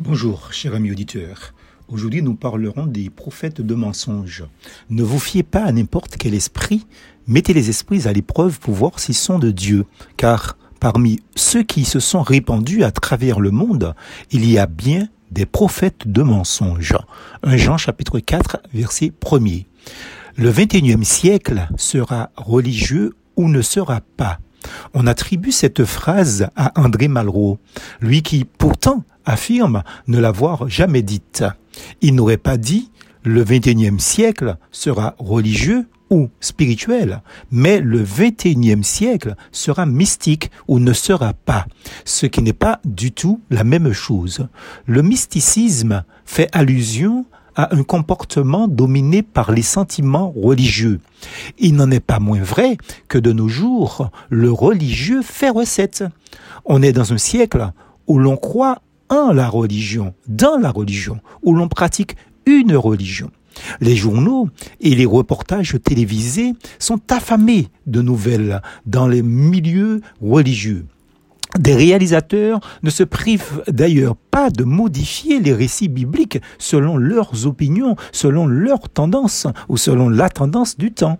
Bonjour, cher ami auditeur. Aujourd'hui, nous parlerons des prophètes de mensonges. Ne vous fiez pas à n'importe quel esprit, mettez les esprits à l'épreuve pour voir s'ils sont de Dieu, car parmi ceux qui se sont répandus à travers le monde, il y a bien des prophètes de mensonges. 1 Jean chapitre 4, verset 1er. Le 21e siècle sera religieux ou ne sera pas. On attribue cette phrase à André Malraux, lui qui pourtant affirme ne l'avoir jamais dite. Il n'aurait pas dit le XXIe siècle sera religieux ou spirituel, mais le XXIe siècle sera mystique ou ne sera pas, ce qui n'est pas du tout la même chose. Le mysticisme fait allusion à un comportement dominé par les sentiments religieux. Il n'en est pas moins vrai que de nos jours, le religieux fait recette. On est dans un siècle où l'on croit en la religion, dans la religion, où l'on pratique une religion. Les journaux et les reportages télévisés sont affamés de nouvelles dans les milieux religieux. Des réalisateurs ne se privent d'ailleurs pas de modifier les récits bibliques selon leurs opinions, selon leurs tendances ou selon la tendance du temps.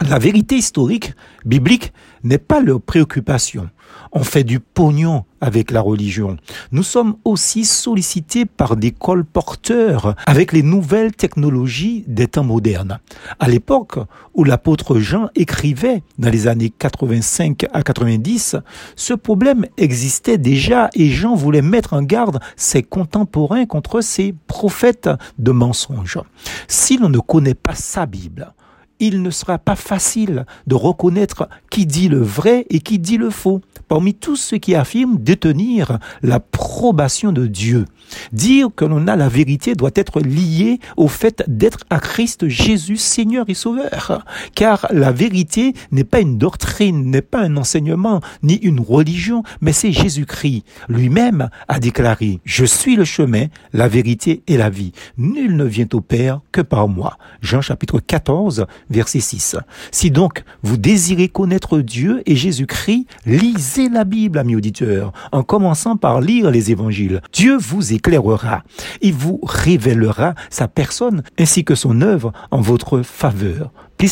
La vérité historique biblique n'est pas leur préoccupation. On fait du pognon avec la religion. Nous sommes aussi sollicités par des colporteurs avec les nouvelles technologies des temps modernes. À l'époque où l'apôtre Jean écrivait dans les années 85 à 90, ce problème existait déjà et Jean voulait mettre en garde ses contemporains contre ces prophètes de mensonges. Si l'on ne connaît pas sa Bible, il ne sera pas facile de reconnaître qui dit le vrai et qui dit le faux parmi tous ceux qui affirment détenir l'approbation de Dieu. Dire que l'on a la vérité doit être lié au fait d'être à Christ Jésus Seigneur et Sauveur. Car la vérité n'est pas une doctrine, n'est pas un enseignement, ni une religion, mais c'est Jésus-Christ. Lui-même a déclaré, je suis le chemin, la vérité et la vie. Nul ne vient au Père que par moi. Jean chapitre 14, verset 6. Si donc vous désirez connaître Dieu et Jésus-Christ, lisez la Bible, amis auditeurs, en commençant par lire les évangiles. Dieu vous éclairera. Il vous révélera sa personne ainsi que son œuvre en votre faveur. Plus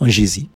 en Jésus.